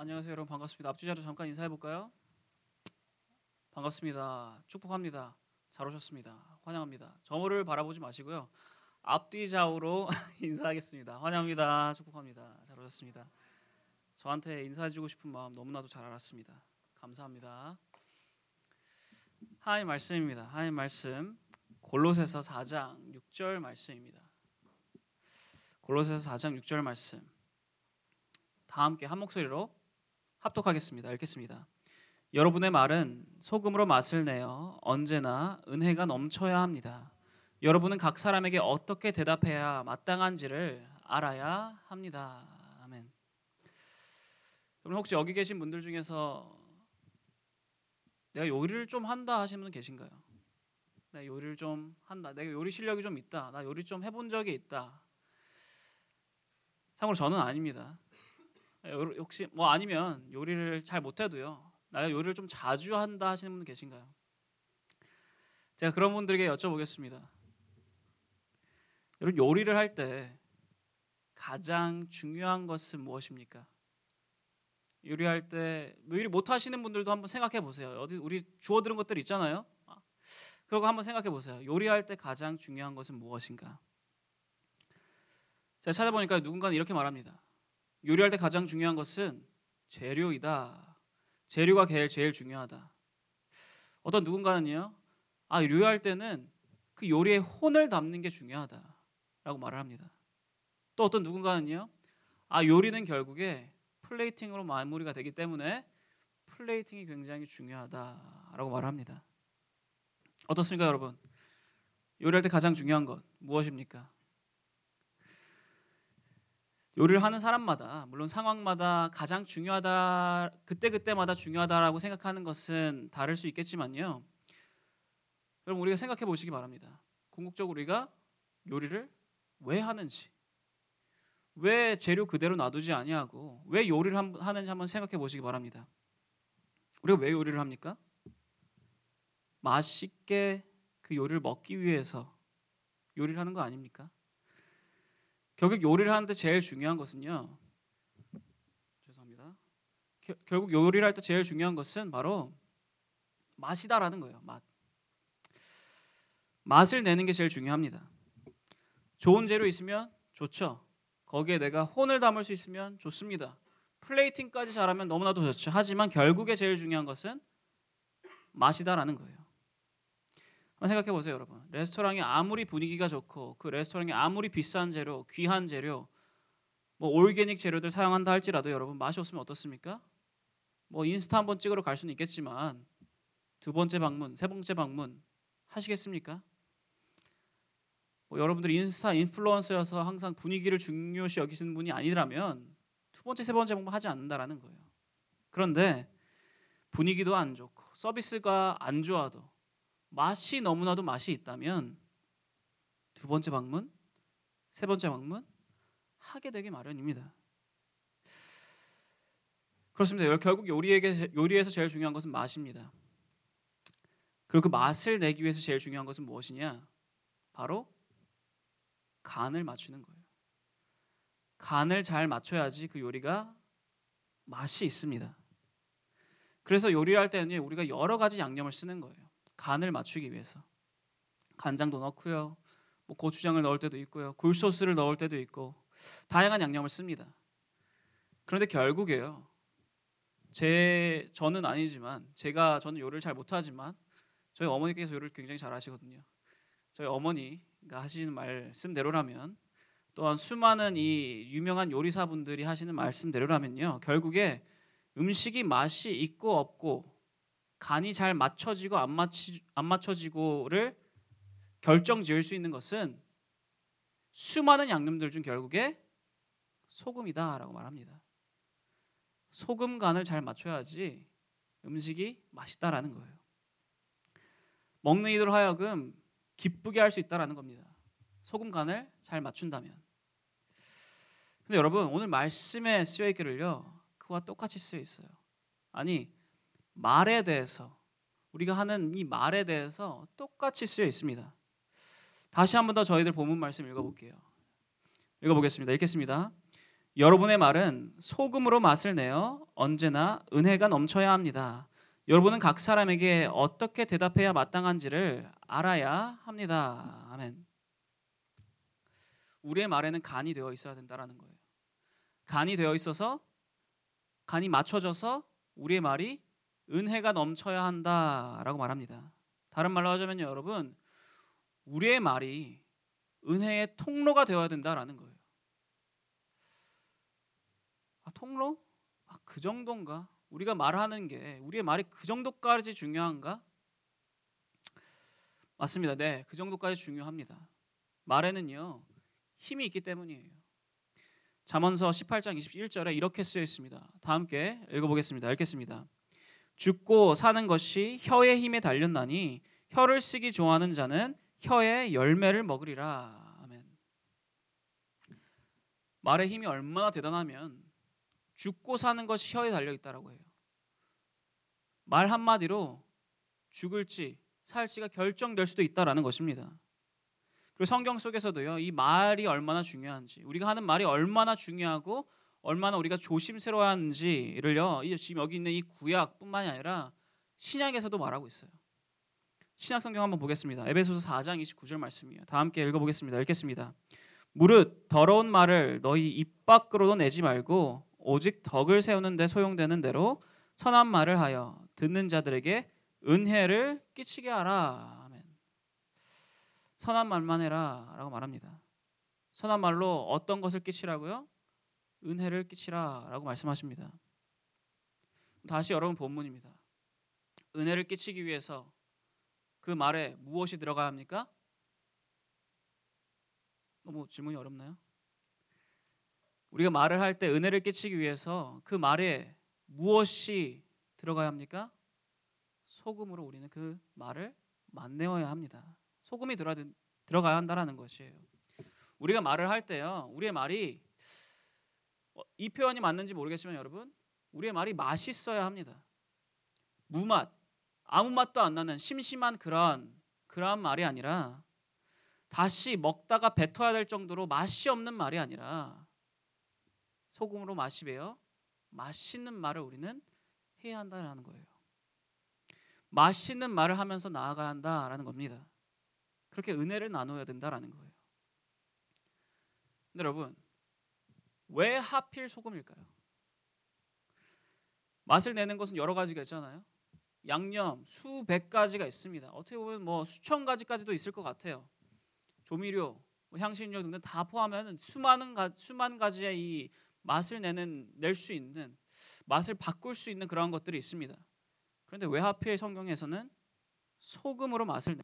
안녕하세요 여러분 반갑습니다. 앞뒤 자료 잠깐 인사해 볼까요? 반갑습니다. 축복합니다. 잘 오셨습니다. 환영합니다. 저를 바라보지 마시고요. 앞뒤 좌우로 인사하겠습니다. 환영합니다. 축복합니다. 잘 오셨습니다. 저한테 인사해주고 싶은 마음 너무나도 잘 알았습니다. 감사합니다. 하나님 말씀입니다. 하나님 말씀 골로새서 4장 6절 말씀입니다. 골로새서 4장 6절 말씀 다 함께 한 목소리로 합독하겠습니다. 읽겠습니다. 여러분의 말은 소금으로 맛을 내어 언제나 은혜가 넘쳐야 합니다. 여러분은 각 사람에게 어떻게 대답해야 마땅한지를 알아야 합니다. 아멘. 여러분 혹시 여기 계신 분들 중에서 내가 요리를 좀 한다 하시는 분 계신가요? 내가 요리를 좀 한다. 내가 요리 실력이 좀 있다. 나 요리 좀 해본 적이 있다. 참고로 저는 아닙니다. 혹시 뭐 아니면 요리를 잘 못해도요. 나가 요리를 좀 자주 한다 하시는 분 계신가요? 제가 그런 분들에게 여쭤보겠습니다. 여러분 요리를 할 때 가장 중요한 것은 무엇입니까? 요리할 때뭐 요리 못 하시는 분들도 한번 생각해 보세요. 어디 우리 주워 들은 것들 있잖아요. 그러고 한번 생각해 보세요. 요리할 때 가장 중요한 것은 무엇인가? 제가 찾아보니까 누군가는 이렇게 말합니다. 요리할 때 가장 중요한 것은 재료이다. 재료가 제일 제일 중요하다. 어떤 누군가는요. 아, 요리할 때는 그 요리에 혼을 담는 게 중요하다라고 말을 합니다. 또 어떤 누군가는요. 아, 요리는 결국에 플레이팅으로 마무리가 되기 때문에 플레이팅이 굉장히 중요하다라고 말을 합니다. 어떻습니까, 여러분? 요리할 때 가장 중요한 것 무엇입니까? 요리를 하는 사람마다 물론 상황마다 가장 중요하다 그때 그때마다 중요하다라고 생각하는 것은 다를 수 있겠지만요. 여러분 우리가 생각해 보시기 바랍니다. 궁극적으로 우리가 요리를 왜 하는지, 왜 재료 그대로 놔두지 아니하고 왜 요리를 하는지 한번 생각해 보시기 바랍니다. 우리가 왜 요리를 합니까? 맛있게 그 요리를 먹기 위해서 요리를 하는 거 아닙니까? 결국 요리를 하는데 제일 중요한 것은요. 죄송합니다. 겨, 결국 요리를 할 때 제일 중요한 것은 바로 맛이다라는 거예요. 맛. 맛을 내는 게 제일 중요합니다. 좋은 재료 있으면 좋죠. 거기에 내가 혼을 담을 수 있으면 좋습니다. 플레이팅까지 잘하면 너무나도 좋죠. 하지만 결국에 제일 중요한 것은 맛이다라는 거예요. 생각해 보세요, 여러분. 레스토랑이 아무리 분위기가 좋고 그 레스토랑이 아무리 비싼 재료, 귀한 재료, 뭐 올게닉 재료들 사용한다 할지라도 여러분 맛이 없으면 어떻습니까? 뭐 인스타 한 번 찍으러 갈 수는 있겠지만 두 번째 방문, 세 번째 방문 하시겠습니까? 뭐 여러분들이 인스타 인플루언서여서 항상 분위기를 중요시 여기시는 분이 아니라면 두 번째, 세 번째 방문 하지 않는다라는 거예요. 그런데 분위기도 안 좋고 서비스가 안 좋아도 맛이 너무나도 맛이 있다면 두 번째 방문, 세 번째 방문 하게 되기 마련입니다. 그렇습니다. 결국 요리에게 요리에서 제일 중요한 것은 맛입니다. 그리고 그 맛을 내기 위해서 제일 중요한 것은 무엇이냐? 바로 간을 맞추는 거예요. 간을 잘 맞춰야지 그 요리가 맛이 있습니다. 그래서 요리할 때는 우리가 여러 가지 양념을 쓰는 거예요. 간을 맞추기 위해서 간장도 넣고요. 뭐 고추장을 넣을 때도 있고요. 굴소스를 넣을 때도 있고 다양한 양념을 씁니다. 그런데 결국에요. 제 저는 아니지만 제가 저는 요리를 잘 못하지만 저희 어머니께서 요리를 굉장히 잘 하시거든요. 저희 어머니가 하시는 말씀대로라면 또한 수많은 이 유명한 요리사분들이 하시는 말씀대로라면요. 결국에 음식이 맛이 있고 없고 간이 잘 맞춰지고 안, 맞치, 안 맞춰지고를 결정 지을 수 있는 것은 수많은 양념들 중 결국에 소금이다라고 말합니다. 소금 간을 잘 맞춰야지 음식이 맛있다라는 거예요. 먹는 이들 하여금 기쁘게 할 수 있다라는 겁니다. 소금 간을 잘 맞춘다면. 근데 여러분 오늘 말씀에 쓰여 있기를요. 그와 똑같이 쓰여 있어요. 아니 말에 대해서 우리가 하는 이 말에 대해서 똑같이 쓰여 있습니다. 다시 한 번 더 저희들 본문 말씀 읽어볼게요. 읽어보겠습니다. 읽겠습니다. 여러분의 말은 소금으로 맛을 내어 언제나 은혜가 넘쳐야 합니다. 여러분은 각 사람에게 어떻게 대답해야 마땅한지를 알아야 합니다. 아멘. 우리의 말에는 간이 되어 있어야 된다라는 거예요. 간이 되어 있어서 간이 맞춰져서 우리의 말이 은혜가 넘쳐야 한다라고 말합니다. 다른 말로 하자면요, 여러분, 우리의 말이 은혜의 통로가 되어야 된다라는 거예요. 아, 통로? 아, 그 정도인가? 우리가 말하는 게 우리의 말이 그 정도까지 중요한가? 맞습니다. 네, 그 정도까지 중요합니다. 말에는요 힘이 있기 때문이에요. 잠언서 18장 21절에 이렇게 쓰여 있습니다. 다 함께 읽어보겠습니다. 읽겠습니다. 죽고 사는 것이 혀의 힘에 달렸나니 혀를 쓰기 좋아하는 자는 혀의 열매를 먹으리라. 아멘. 말의 힘이 얼마나 대단하면 죽고 사는 것이 혀에 달려 있다라고 해요. 말 한마디로 죽을지 살지가 결정될 수도 있다라는 것입니다. 그리고 성경 속에서도요. 이 말이 얼마나 중요한지, 우리가 하는 말이 얼마나 중요하고 얼마나 우리가 조심스러워야 하는지를요. 지금 여기 있는 이 구약뿐만이 아니라 신약에서도 말하고 있어요. 신약 성경 한번 보겠습니다. 에베소서 4장 29절 말씀이에요. 다 함께 읽어 보겠습니다. 읽겠습니다. 무릇 더러운 말을 너희 입 밖으로도 내지 말고 오직 덕을 세우는 데 소용되는 대로 선한 말을 하여 듣는 자들에게 은혜를 끼치게 하라. 아멘. 선한 말만 해라라고 말합니다. 선한 말로 어떤 것을 끼치라고요? 은혜를 끼치라라고 말씀하십니다. 다시 여러분 본문입니다. 은혜를 끼치기 위해서 그 말에 무엇이 들어가야 합니까? 너무 질문이 어렵나요? 우리가 말을 할 때 은혜를 끼치기 위해서 그 말에 무엇이 들어가야 합니까? 소금으로 우리는 그 말을 만내어야 합니다. 소금이 들어 들어가야 한다라는 것이에요. 우리가 말을 할 때요, 우리의 말이 어, 이 표현이 맞는지 모르겠지만 여러분, 우리의 말이 맛있어야 합니다. 무맛, 아무 맛도 안 나는 심심한 그런 그러한 말이 아니라 다시 먹다가 뱉어야 될 정도로 맛이 없는 말이 아니라 소금으로 맛이 배어 맛있는 말을 우리는 해야 한다는 거예요. 맛있는 말을 하면서 나아가야 한다라는 겁니다. 그렇게 은혜를 나눠야 된다라는 거예요. 근데 여러분, 왜 하필 소금일까요? 맛을 내는 것은 여러 가지가 있잖아요. 양념 수백 가지가 있습니다. 어떻게 보면 뭐 수천 가지까지도 있을 것 같아요. 조미료, 뭐 향신료 등등 다 포함하면 수많은 가, 수만 가지의 이 맛을 내는 낼 수 있는 맛을 바꿀 수 있는 그런 것들이 있습니다. 그런데 왜 하필 성경에서는 소금으로 맛을 내?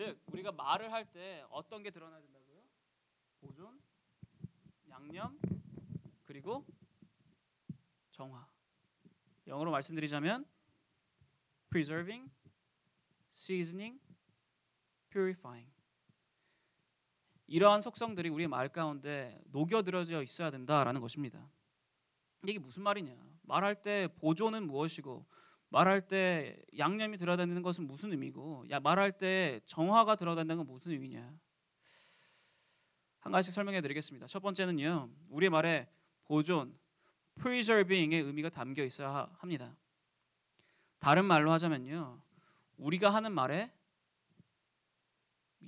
즉 우리가 말을 할 때 어떤 게 드러나야 된다고요? 보존, 양념, 그리고 정화. 영어로 말씀드리자면 preserving, seasoning, purifying. 이러한 속성들이 우리의 말 가운데 녹여들어져 있어야 된다라는 것입니다. 이게 무슨 말이냐? 말할 때 보존은 무엇이고 말할 때 양념이 들어다니는 것은 무슨 의미고 야 말할 때 정화가 들어간다는 건 무슨 의미냐? 한 가지씩 설명해 드리겠습니다. 첫 번째는요 우리의 말에 보존 preserving의 의미가 담겨 있어야 합니다. 다른 말로 하자면요 우리가 하는 말에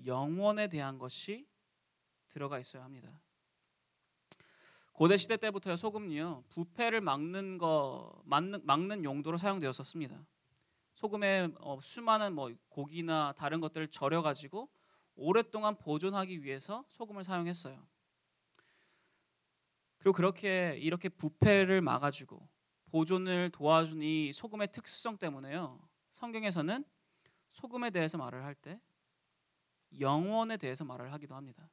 영원에 대한 것이 들어가 있어야 합니다. 고대 시대 때부터 소금요 부패를 막는 거 막는, 막는 용도로 사용되었었습니다. 소금에 어, 수많은 뭐 고기나 다른 것들을 절여 가지고 오랫동안 보존하기 위해서 소금을 사용했어요. 그리고 그렇게 이렇게 부패를 막아주고 보존을 도와준 이 소금의 특수성 때문에요. 성경에서는 소금에 대해서 말을 할 때 영원에 대해서 말을 하기도 합니다.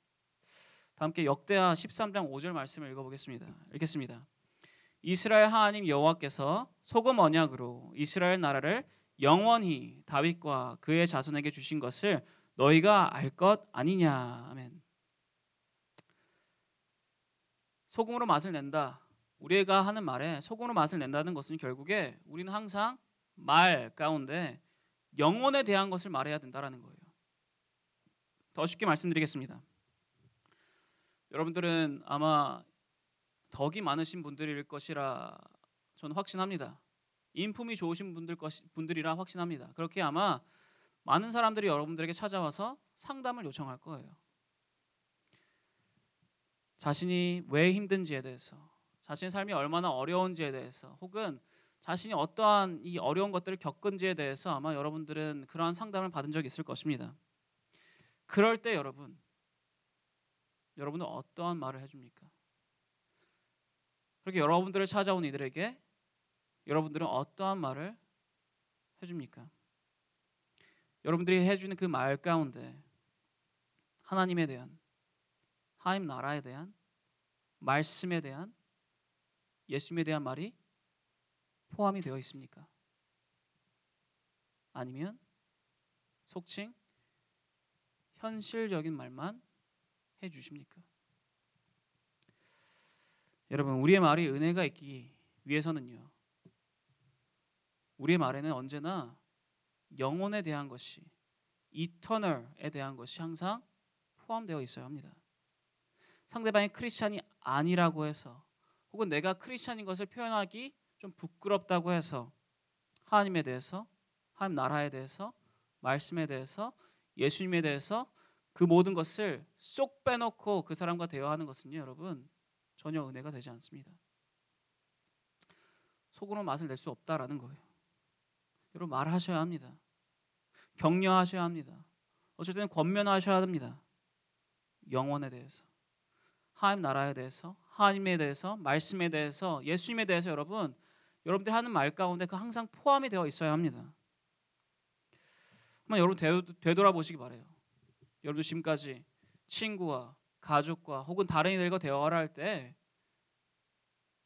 다 함께 역대하 13장 5절 말씀을 읽어보겠습니다. 읽겠습니다. 이스라엘 하나님 여호와께서 소금 언약으로 이스라엘 나라를 영원히 다윗과 그의 자손에게 주신 것을 너희가 알 것 아니냐. 아멘. 소금으로 맛을 낸다. 우리가 하는 말에 소금으로 맛을 낸다는 것은 결국에 우리는 항상 말 가운데 영혼에 대한 것을 말해야 된다라는 거예요. 더 쉽게 말씀드리겠습니다. 여러분들은 아마 덕이 많으신 분들일 것이라 저는 확신합니다. 인품이 좋으신 분들 것이, 분들이라 확신합니다. 그렇게 아마 많은 사람들이 여러분들에게 찾아와서 상담을 요청할 거예요. 자신이 왜 힘든지에 대해서, 자신의 삶이 얼마나 어려운지에 대해서, 혹은 자신이 어떠한 이 어려운 것들을 겪은지에 대해서 아마 여러분들은 그러한 상담을 받은 적이 있을 것입니다. 그럴 때 여러분, 여러분은 어떠한 말을 해줍니까? 그렇게 여러분들을 찾아온 이들에게 여러분들은 어떠한 말을 해줍니까? 여러분들이 해주는 그 말 가운데 하나님에 대한 하나님 나라에 대한 말씀에 대한 예수님에 대한 말이 포함이 되어 있습니까? 아니면 속칭 현실적인 말만 해 주십니까? 여러분, 우리의 말이 은혜가 있기 위해서는요. 우리의 말에는 언제나 영혼에 대한 것이 이터널에 대한 것이 항상 포함되어 있어야 합니다. 상대방이 크리스찬이 아니라고 해서 혹은 내가 크리스찬인 것을 표현하기 좀 부끄럽다고 해서 하나님에 대해서 하나님 나라에 대해서 말씀에 대해서 예수님에 대해서 그 모든 것을 쏙 빼놓고 그 사람과 대화하는 것은요, 여러분 전혀 은혜가 되지 않습니다. 속으로 맛을 낼 수 없다라는 거예요. 여러분 말하셔야 합니다. 격려하셔야 합니다. 때는 권면하셔야 합니다. 영원에 대해서, 하나님 나라에 대해서, 하나님에 대해서, 말씀에 대해서, 예수님에 대해서 여러분 여러분들 하는 말 가운데 그 항상 포함이 되어 있어야 합니다. 한번 여러분 되돌아보시기 바래요. 여러분도 지금까지 친구와 가족과 혹은 다른 이들과 대화를 할 때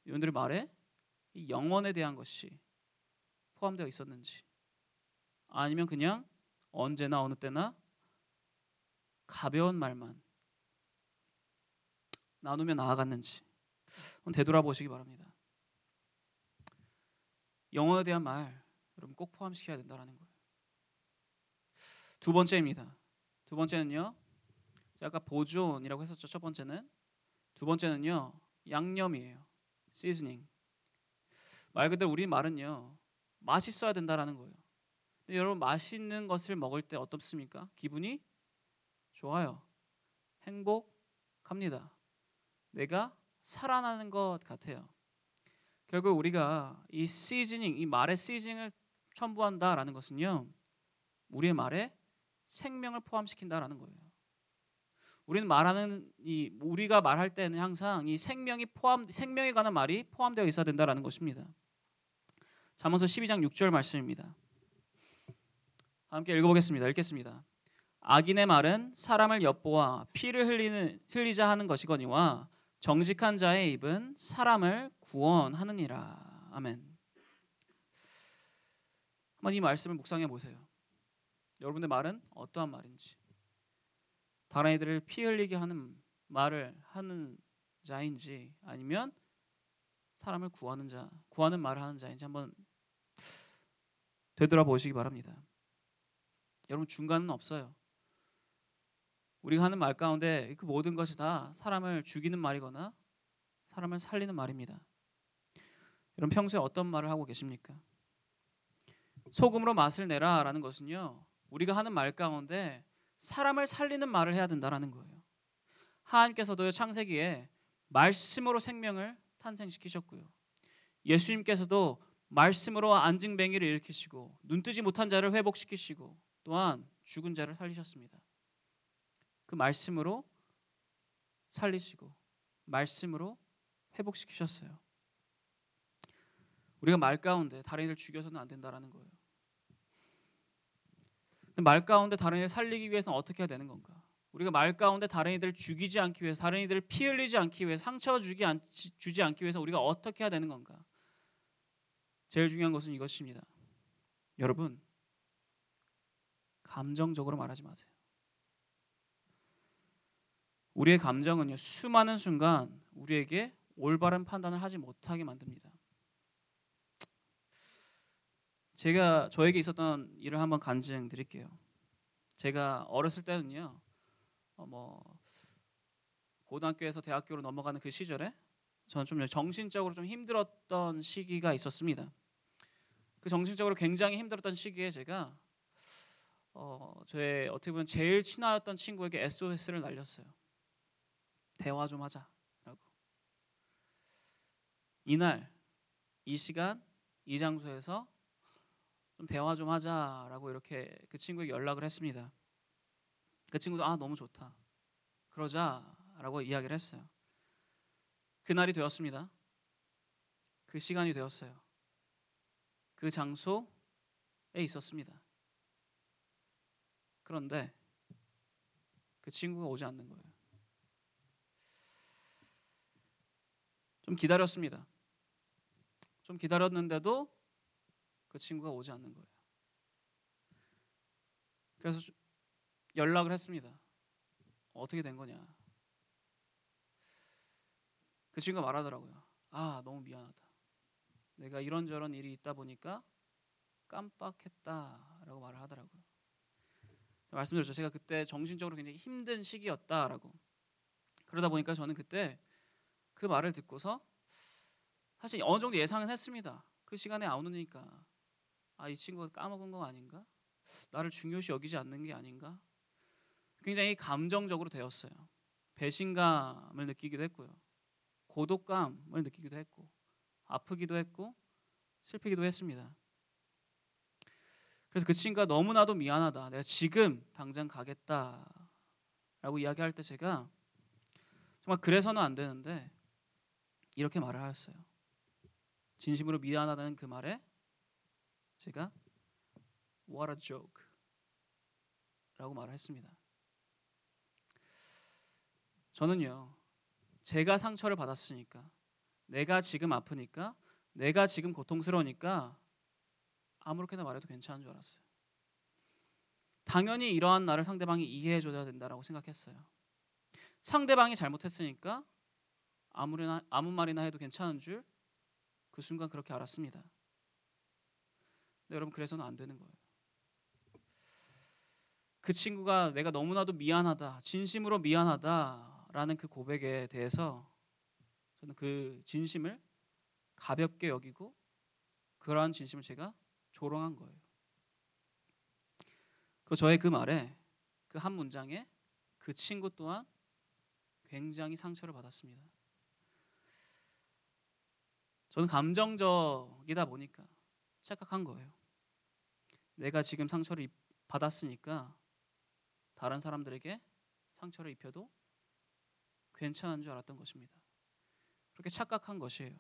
여러분들의 말에 이 영원에 대한 것이 포함되어 있었는지 아니면 그냥 언제나 어느 때나 가벼운 말만 나누며 나아갔는지 되돌아보시기 바랍니다. 영혼에 대한 말 여러분 꼭 포함시켜야 된다는 거예요. 두 번째입니다. 두 번째는요. 아까 보존이라고 했었죠. 첫 번째는 두 번째는요. 양념이에요. 시즈닝. 말 그대로 우리 말은요. 맛있어야 된다라는 거예요. 근데 여러분 맛있는 것을 먹을 때 어떻습니까? 기분이 좋아요. 행복합니다. 내가 살아나는 것 같아요. 결국 우리가 이 시즈닝, 이 말의 시즈닝을 첨부한다라는 것은요. 우리의 말에 생명을 포함시킨다라는 거예요. 우리는 말하는 이 우리가 말할 때는 항상 이 생명이 포함 생명에 관한 말이 포함되어 있어야 된다라는 것입니다. 잠언서 12장 6절 말씀입니다. 함께 읽어보겠습니다. 읽겠습니다. 악인의 말은 사람을 엿보아 피를 흘리는 흘리자 하는 것이거니와 정직한 자의 입은 사람을 구원하느니라. 아멘. 한번 이 말씀을 묵상해 보세요. 여러분의 말은 어떠한 말인지. 다른 이들을 피 흘리게 하는 말을 하는 자인지 아니면 사람을 구하는 자, 구하는 말을 하는 자인지 한번 되돌아보시기 바랍니다. 여러분 중간은 없어요. 우리가 하는 말 가운데 그 모든 것이 다 사람을 죽이는 말이거나 사람을 살리는 말입니다. 여러분 평소에 어떤 말을 하고 계십니까? 소금으로 맛을 내라라는 것은요. 우리가 하는 말 가운데 사람을 살리는 말을 해야 된다라는 거예요. 하나님께서도 창세기에 말씀으로 생명을 탄생시키셨고요. 예수님께서도 말씀으로 안증뱅이를 일으키시고 눈뜨지 못한 자를 회복시키시고 또한 죽은 자를 살리셨습니다. 그 말씀으로 살리시고 말씀으로 회복시키셨어요. 우리가 말 가운데 다른 이를 죽여서는 안 된다라는 거예요. 말 가운데 다른 이를 살리기 위해서는 어떻게 해야 되는 건가? 우리가 말 가운데 다른 이들을 죽이지 않기 위해서 다른 이들을 피 흘리지 않기 위해 상처 주기 않, 주지 않기 위해서 우리가 어떻게 해야 되는 건가? 제일 중요한 것은 이것입니다. 여러분 감정적으로 말하지 마세요. 우리의 감정은요 수많은 순간 우리에게 올바른 판단을 하지 못하게 만듭니다. 제가 저에게 있었던 일을 한번 간증 드릴게요. 제가 어렸을 때는요, 어, 뭐 고등학교에서 대학교로 넘어가는 그 시절에 저는 좀 정신적으로 좀 힘들었던 시기가 있었습니다. 그 정신적으로 굉장히 힘들었던 시기에 제가 어, 저의 어떻게 보면 제일 친하였던 친구에게 SOS를 날렸어요. 대화 좀 하자라고. 이날 이 시간 이 장소에서 좀 대화 좀 하자라고 이렇게 그 친구에게 연락을 했습니다. 그 친구도 아 너무 좋다. 그러자라고 이야기를 했어요. 그날이 되었습니다. 그 시간이 되었어요. 그 장소에 있었습니다. 그런데 그 친구가 오지 않는 거예요. 좀 기다렸습니다. 좀 기다렸는데도 그 친구가 오지 않는 거예요. 그래서 연락을 했습니다. 어떻게 된 거냐? 그 친구가 말하더라고요. 아, 너무 미안하다. 내가 이런저런 일이 있다 보니까 깜빡했다라고 말을 하더라고요. 말씀드렸죠. 제가 그때 정신적으로 굉장히 힘든 시기였다라고. 그러다 보니까 저는 그때 그 말을 듣고서 사실 어느 정도 예상은 했습니다. 그 시간에 안 오니까 아, 이 친구가 까먹은 거 아닌가? 나를 중요시 여기지 않는 게 아닌가? 굉장히 감정적으로 되었어요. 배신감을 느끼기도 했고요. 고독감을 느끼기도 했고, 아프기도 했고, 슬피기도 했습니다. 그래서 그 친구가 너무나도 미안하다. 내가 지금 당장 가겠다. 라고 이야기할 때 제가 정말 그래서는 안 되는데 이렇게 말을 하였어요. 진심으로 미안하다는 그 말에 제가 What a joke 라고 말을 했습니다. 저는요, 제가 상처를 받았으니까, 내가 지금 아프니까, 내가 지금 고통스러우니까 아무렇게나 말해도 괜찮은 줄 알았어요. 당연히 이러한 나를 상대방이 이해해 줘야 된다라고 생각했어요. 상대방이 잘못했으니까 아무리나 아무 말이나 해도 괜찮은 줄 그 순간 그렇게 알았습니다. 여러분 그래서는 안 되는 거예요. 그 친구가 내가 너무나도 미안하다, 진심으로 미안하다라는 그 고백에 대해서 저는 그 진심을 가볍게 여기고 그러한 진심을 제가 조롱한 거예요. 그 저의 그 말에 그 한 문장에 그 친구 또한 굉장히 상처를 받았습니다. 저는 감정적이다 보니까 착각한 거예요. 내가 지금 상처를 받았으니까 다른 사람들에게 상처를 입혀도 괜찮은 줄 알았던 것입니다. 그렇게 착각한 것이에요.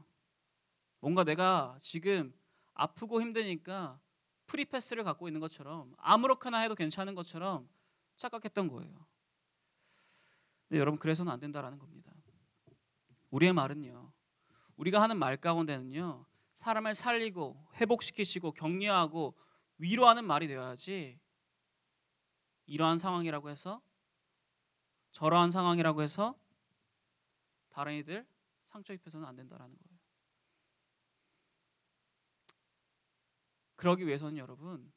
뭔가 내가 지금 아프고 힘드니까 프리패스를 갖고 있는 것처럼 아무렇게나 해도 괜찮은 것처럼 착각했던 거예요. 근데 여러분 그래서는 안 된다라는 겁니다. 우리의 말은요. 우리가 하는 말 가운데는요. 사람을 살리고 회복시키시고 격려하고 위로하는 말이 되어야지 이러한 상황이라고 해서 저러한 상황이라고 해서 다른 이들 상처 입혀서는 안 된다라는 거예요. 그러기 위해서는 여러분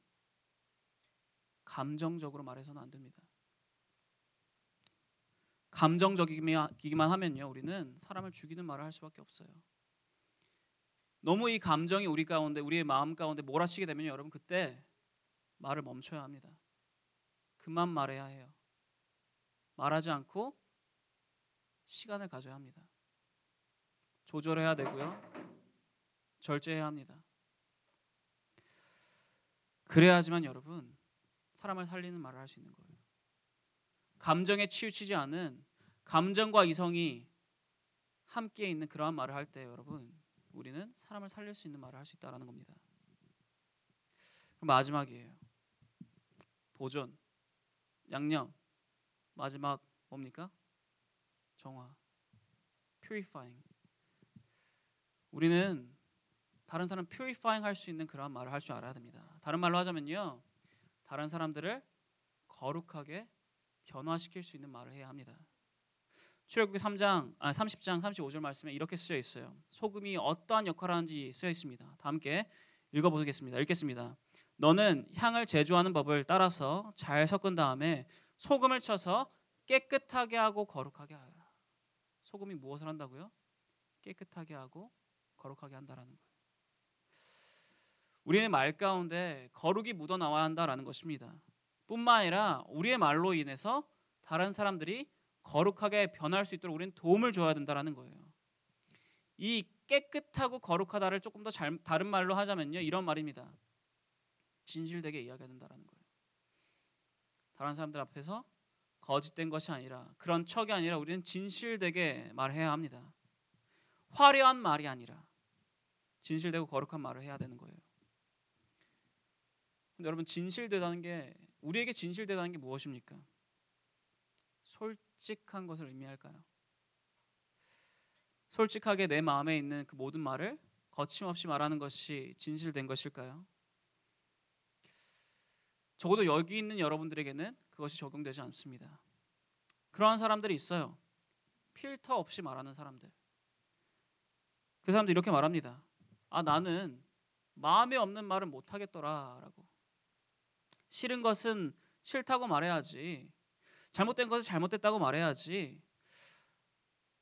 감정적으로 말해서는 안 됩니다. 감정적이기만 하면요 우리는 사람을 죽이는 말을 할 수밖에 없어요. 너무 이 감정이 우리 가운데 우리의 마음 가운데 몰아치게 되면 여러분 그때 말을 멈춰야 합니다. 그만 말해야 해요. 말하지 않고 시간을 가져야 합니다. 조절해야 되고요. 절제해야 합니다. 그래야지만 여러분 사람을 살리는 말을 할 수 있는 거예요. 감정에 치우치지 않은 감정과 이성이 함께 있는 그러한 말을 할 때 여러분 우리는 사람을 살릴 수 있는 말을 할 수 있다라는 겁니다. 그럼 마지막이에요. 보존, 양념, 마지막 뭡니까? 정화, purifying. 우리는 다른 사람 purifying 할 수 있는 그런 말을 할 줄 알아야 됩니다. 다른 말로 하자면요, 다른 사람들을 거룩하게 변화시킬 수 있는 말을 해야 합니다. 출애굽기 3장 아 30장 35절 말씀에 이렇게 쓰여 있어요. 소금이 어떠한 역할을 하는지 쓰여 있습니다. 다 함께 읽어 보겠습니다. 읽겠습니다. 너는 향을 제조하는 법을 따라서 잘 섞은 다음에 소금을 쳐서 깨끗하게 하고 거룩하게 하라. 소금이 무엇을 한다고요? 깨끗하게 하고 거룩하게 한다라는 거예요. 우리의 말 가운데 거룩이 묻어 나와야 한다라는 것입니다. 뿐만 아니라 우리의 말로 인해서 다른 사람들이 거룩하게 변할 수 있도록 우리는 도움을 줘야 된다라는 거예요. 이 깨끗하고 거룩하다를 조금 더 잘, 다른 말로 하자면요. 이런 말입니다. 진실되게 이야기해야 된다라는 거예요. 다른 사람들 앞에서 거짓된 것이 아니라 그런 척이 아니라 우리는 진실되게 말해야 합니다. 화려한 말이 아니라 진실되고 거룩한 말을 해야 되는 거예요. 근데 여러분 진실되다는 게 우리에게 진실되다는 게 무엇입니까? 솔직한 것을 의미할까요? 솔직하게 내 마음에 있는 그 모든 말을 거침없이 말하는 것이 진실된 것일까요? 적어도 여기 있는 여러분들에게는 그것이 적용되지 않습니다. 그러한 사람들이 있어요. 필터 없이 말하는 사람들. 그 사람들 이렇게 말합니다. 아 나는 마음에 없는 말은 못 하겠더라라고. 싫은 것은 싫다고 말해야지. 잘못된 것은 잘못됐다고 말해야지.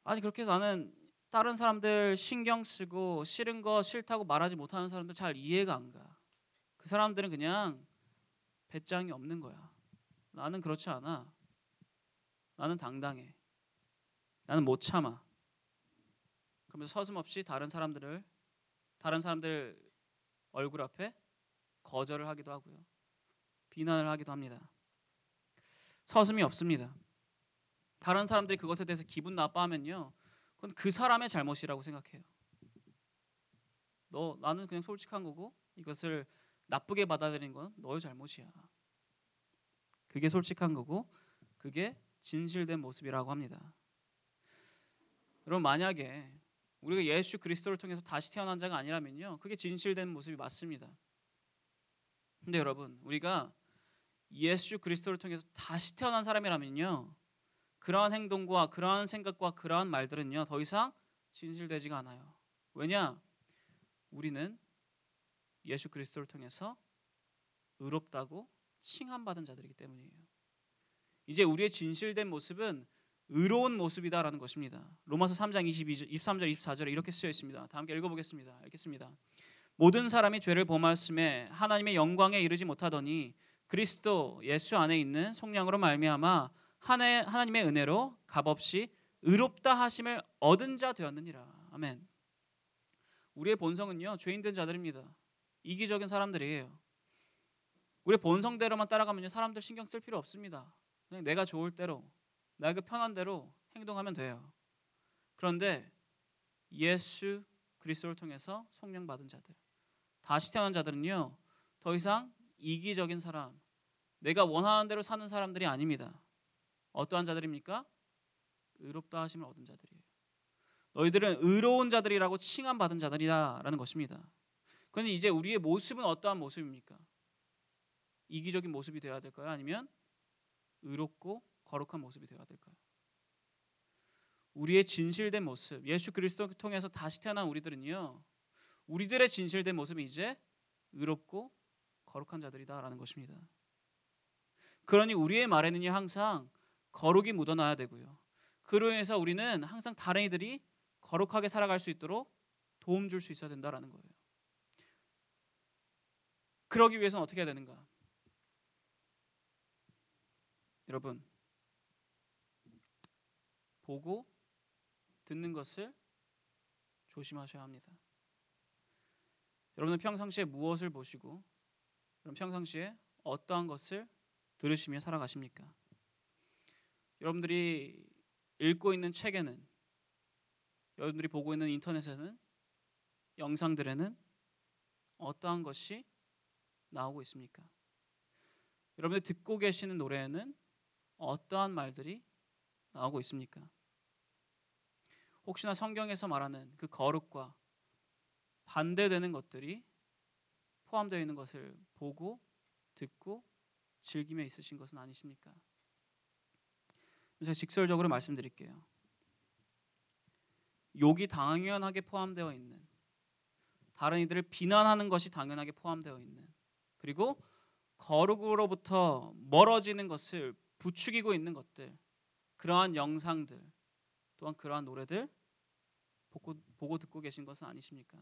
아니 그렇게 나는 다른 사람들 신경 쓰고 싫은 거 싫다고 말하지 못하는 사람들 잘 이해가 안 가. 그 사람들은 그냥 배짱이 없는 거야. 나는 그렇지 않아. 나는 당당해. 나는 못 참아. 그러면서 서슴없이 다른 사람들을 다른 사람들 얼굴 앞에 거절을 하기도 하고요. 비난을 하기도 합니다. 서슴이 없습니다. 다른 사람들이 그것에 대해서 기분 나빠하면요. 그건 그 사람의 잘못이라고 생각해요. 너 나는 그냥 솔직한 거고 이것을 나쁘게 받아들인 건 너의 잘못이야. 그게 솔직한 거고 그게 진실된 모습이라고 합니다. 여러분 만약에 우리가 예수 그리스도를 통해서 다시 태어난 자가 아니라면요. 그게 진실된 모습이 맞습니다. 근데 여러분 우리가 예수 그리스도를 통해서 다시 태어난 사람이라면요. 그러한 행동과 그러한 생각과 그러한 말들은요. 더 이상 진실되지가 않아요. 왜냐? 우리는 예수 그리스도를 통해서 의롭다고 칭함받은 자들이기 때문이에요. 이제 우리의 진실된 모습은 의로운 모습이다라는 것입니다. 로마서 3장 22절, 23절, 24절에 이렇게 쓰여 있습니다. 다 함께 읽어보겠습니다. 읽겠습니다. 모든 사람이 죄를 범하였음에 하나님의 영광에 이르지 못하더니 그리스도 예수 안에 있는 속량으로 말미암아 하나님의 은혜로 값없이 의롭다 하심을 얻은 자 되었느니라. 아멘. 우리의 본성은요 죄인된 자들입니다. 이기적인 사람들이에요. 우리 본성대로만 따라가면요 사람들 신경 쓸 필요 없습니다. 그냥 내가 좋을 대로 나에게 편한 대로 행동하면 돼요. 그런데 예수 그리스도를 통해서 성령 받은 자들, 다시 태어난 자들은요 더 이상 이기적인 사람, 내가 원하는 대로 사는 사람들이 아닙니다. 어떠한 자들입니까? 의롭다 하심을 얻은 자들이에요. 너희들은 의로운 자들이라고 칭함 받은 자들이다라는 것입니다. 그런데 이제 우리의 모습은 어떠한 모습입니까? 이기적인 모습이 되어야 될까요? 아니면 의롭고 거룩한 모습이 되어야 될까요? 우리의 진실된 모습, 예수 그리스도를 통해서 다시 태어난 우리들은요, 우리들의 진실된 모습이 이제 의롭고 거룩한 자들이다라는 것입니다. 그러니 우리의 말에는요 항상 거룩이 묻어나야 되고요. 그로 인해서 우리는 항상 다른 이들이 거룩하게 살아갈 수 있도록 도움 줄 수 있어야 된다라는 거예요. 그러기 위해서는 어떻게 해야 되는가? 여러분 보고 듣는 것을 조심하셔야 합니다. 여러분은 평상시에 무엇을 보시고 여러분 평상시에 어떠한 것을 들으시며 살아가십니까? 여러분들이 읽고 있는 책에는 여러분들이 보고 있는 인터넷에는 영상들에는 어떠한 것이 나오고 있습니까? 여러분들 듣고 계시는 노래에는 어떠한 말들이 나오고 있습니까? 혹시나 성경에서 말하는 그 거룩과 반대되는 것들이 포함되어 있는 것을 보고 듣고 즐기며 있으신 것은 아니십니까? 제가 직설적으로 말씀드릴게요. 욕이 당연하게 포함되어 있는 다른 이들을 비난하는 것이 당연하게 포함되어 있는 그리고 거룩으로부터 멀어지는 것을 부추기고 있는 것들 그러한 영상들 또한 그러한 노래들 보고, 보고 듣고 계신 것은 아니십니까?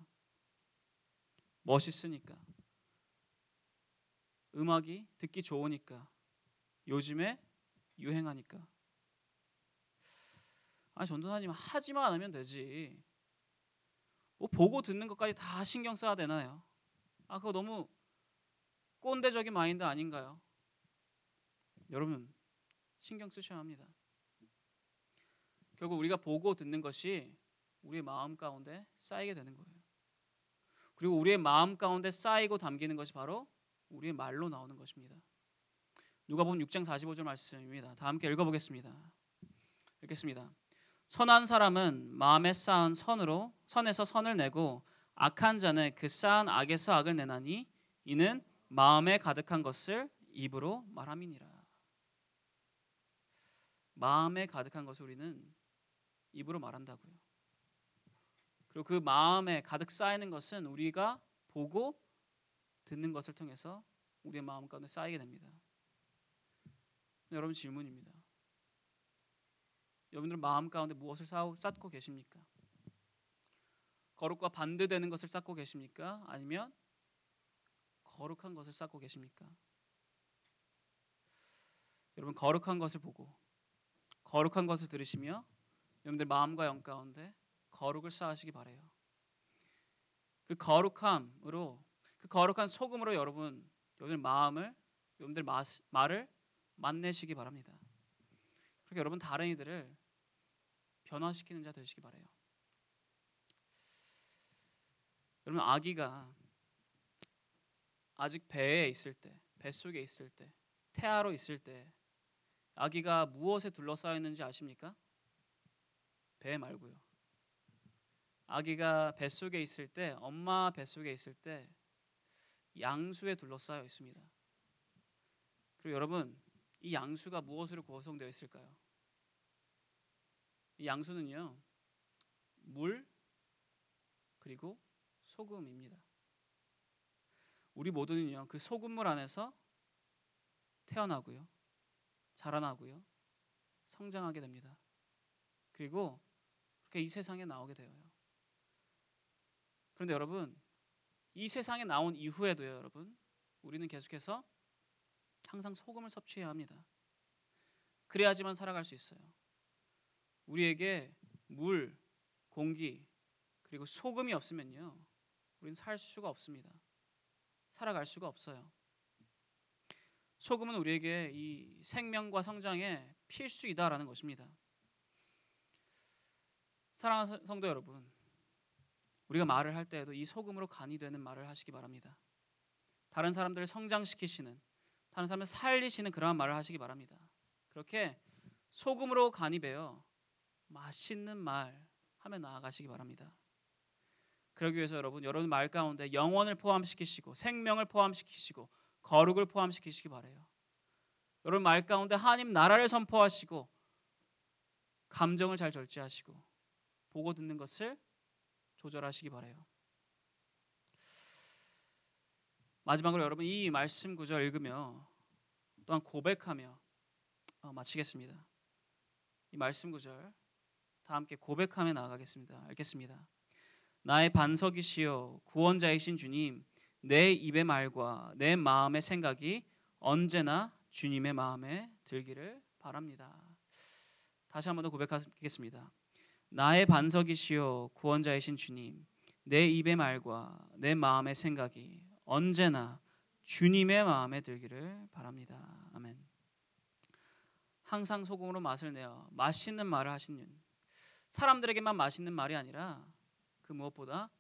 멋있으니까 음악이 듣기 좋으니까 요즘에 유행하니까 아니 전도사님 하지만 않으면 되지 뭐 보고 듣는 것까지 다 신경 써야 되나요? 아 그거 너무 꼰대적인 마인드 아닌가요? 여러분 신경 쓰셔야 합니다. 결국 우리가 보고 듣는 것이 우리의 마음 가운데 쌓이게 되는 거예요. 그리고 우리의 마음 가운데 쌓이고 담기는 것이 바로 우리의 말로 나오는 것입니다. 누가 보면 6장 45절 말씀입니다. 다 함께 읽어보겠습니다. 읽겠습니다. 선한 사람은 마음에 쌓은 선으로 선에서 선을 내고 악한 자는 그 쌓은 악에서 악을 내나니 이는 마음에 가득한 것을 입으로 말함이니라. 마음에 가득한 것을 우리는 입으로 말한다고요. 그리고 그 마음에 가득 쌓이는 것은 우리가 보고 듣는 것을 통해서 우리의 마음 가운데 쌓이게 됩니다. 여러분 질문입니다. 여러분들 마음 가운데 무엇을 쌓고 계십니까? 거룩과 반대되는 것을 쌓고 계십니까? 아니면 거룩한 것을 쌓고 계십니까? 여러분 거룩한 것을 보고 거룩한 것을 들으시며 여러분들 마음과 영 가운데 거룩을 쌓으시기 바래요. 그 거룩함으로 그 거룩한 소금으로 여러분 여러분들 마음을 여러분들 마, 말을 만내시기 바랍니다. 그렇게 여러분 다른 이들을 변화시키는 자 되시기 바래요. 여러분 아기가 아직 배에 있을 때, 뱃속에 있을 때, 태아로 있을 때 아기가 무엇에 둘러싸여 있는지 아십니까? 배 말고요. 아기가 뱃속에 있을 때, 엄마 뱃속에 있을 때 양수에 둘러싸여 있습니다. 그리고 여러분, 이 양수가 무엇으로 구성되어 있을까요? 이 양수는요. 물 그리고 소금입니다. 우리 모두는요. 그 소금물 안에서 태어나고요. 자라나고요. 성장하게 됩니다. 그리고 그렇게 이 세상에 나오게 되어요. 그런데 여러분, 이 세상에 나온 이후에도요, 여러분, 우리는 계속해서 항상 소금을 섭취해야 합니다. 그래야지만 살아갈 수 있어요. 우리에게 물, 공기, 그리고 소금이 없으면요, 우리는 살 수가 없습니다. 살아갈 수가 없어요. 소금은 우리에게 이 생명과 성장의 필수이다라는 것입니다. 사랑하는 성도 여러분, 우리가 말을 할 때에도 이 소금으로 간이 되는 말을 하시기 바랍니다. 다른 사람들을 성장시키시는, 다른 사람을 살리시는 그러한 말을 하시기 바랍니다. 그렇게 소금으로 간이 배어 맛있는 말 하며 나아가시기 바랍니다. 그러기 위해서 여러분, 여러분 말 가운데 영원을 포함시키시고 생명을 포함시키시고 거룩을 포함시키시기 바래요. 여러분 말 가운데 하나님 나라를 선포하시고 감정을 잘 절제하시고 보고 듣는 것을 조절하시기 바래요. 마지막으로 여러분 이 말씀 구절 읽으며 또한 고백하며 어, 마치겠습니다. 이 말씀 구절 다 함께 고백하며 나아가겠습니다. 읽겠습니다. 나의 반석이시여 구원자이신 주님 내 입의 말과 내 마음의 생각이 언제나 주님의 마음에 들기를 바랍니다. 다시 한 번 더 고백하겠습니다. 나의 반석이시요 구원자이신 주님 내 입의 말과 내 마음의 생각이 언제나 주님의 마음에 들기를 바랍니다. 아멘. 항상 소금으로 맛을 내어 맛있는 말을 하시는 사람들에게만 맛있는 말이 아니라 그 무엇보다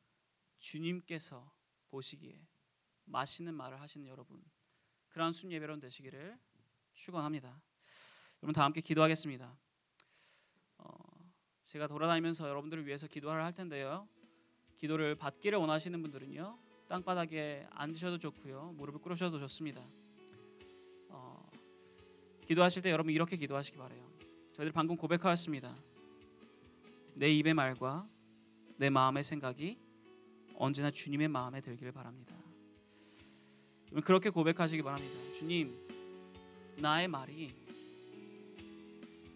주님께서 보시기에 맛있는 말을 하시는 여러분 그러한 순 예배론 되시기를 축원합니다. 여러분 다 함께 기도하겠습니다. 어, 제가 돌아다니면서 여러분들을 위해서 기도를 할 텐데요. 기도를 받기를 원하시는 분들은요 땅바닥에 앉으셔도 좋고요 무릎을 꿇으셔도 좋습니다. 어, 기도하실 때 여러분 이렇게 기도하시기 바래요. 저희들 방금 고백하였습니다. 내 입의 말과 내 마음의 생각이 언제나 주님의 마음에 들기를 바랍니다. 그렇게 고백하시기 바랍니다. 주님, 나의 말이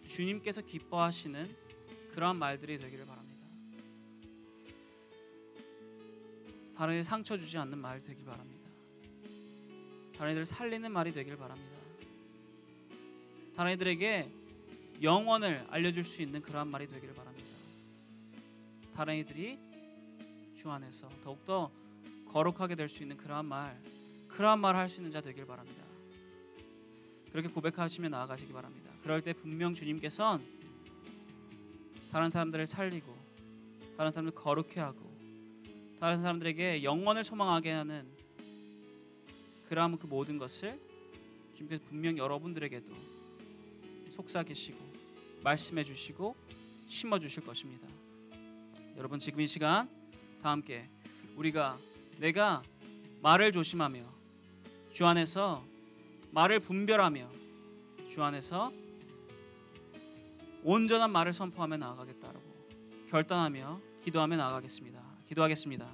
주님께서 기뻐하시는 그러한 말들이 되기를 바랍니다. 다른 이 상처 주지 않는 말 되길 바랍니다. 다른 이들 살리는 말이 되길 바랍니다. 다른 이들에게 영원을 알려줄 수 있는 그러한 말이 되기를 바랍니다. 다른 이들이 주 안에서 더욱더 거룩하게 될 수 있는 그러한 말, 그러한 말을 할 수 있는 자 되길 바랍니다. 그렇게 고백하시며 나아가시기 바랍니다. 그럴 때 분명 주님께선 다른 사람들을 살리고 다른 사람들 거룩해 하고 다른 사람들에게 영원을 소망하게 하는 그러한 그 모든 것을 주님께서 분명 여러분들에게도 속삭이시고 말씀해 주시고 심어 주실 것입니다. 여러분 지금 이 시간 다 함께 우리가 내가 말을 조심하며 주 안에서 말을 분별하며 주 안에서 온전한 말을 선포하며 나아가겠다라고 결단하며 기도하며 나아가겠습니다. 기도하겠습니다.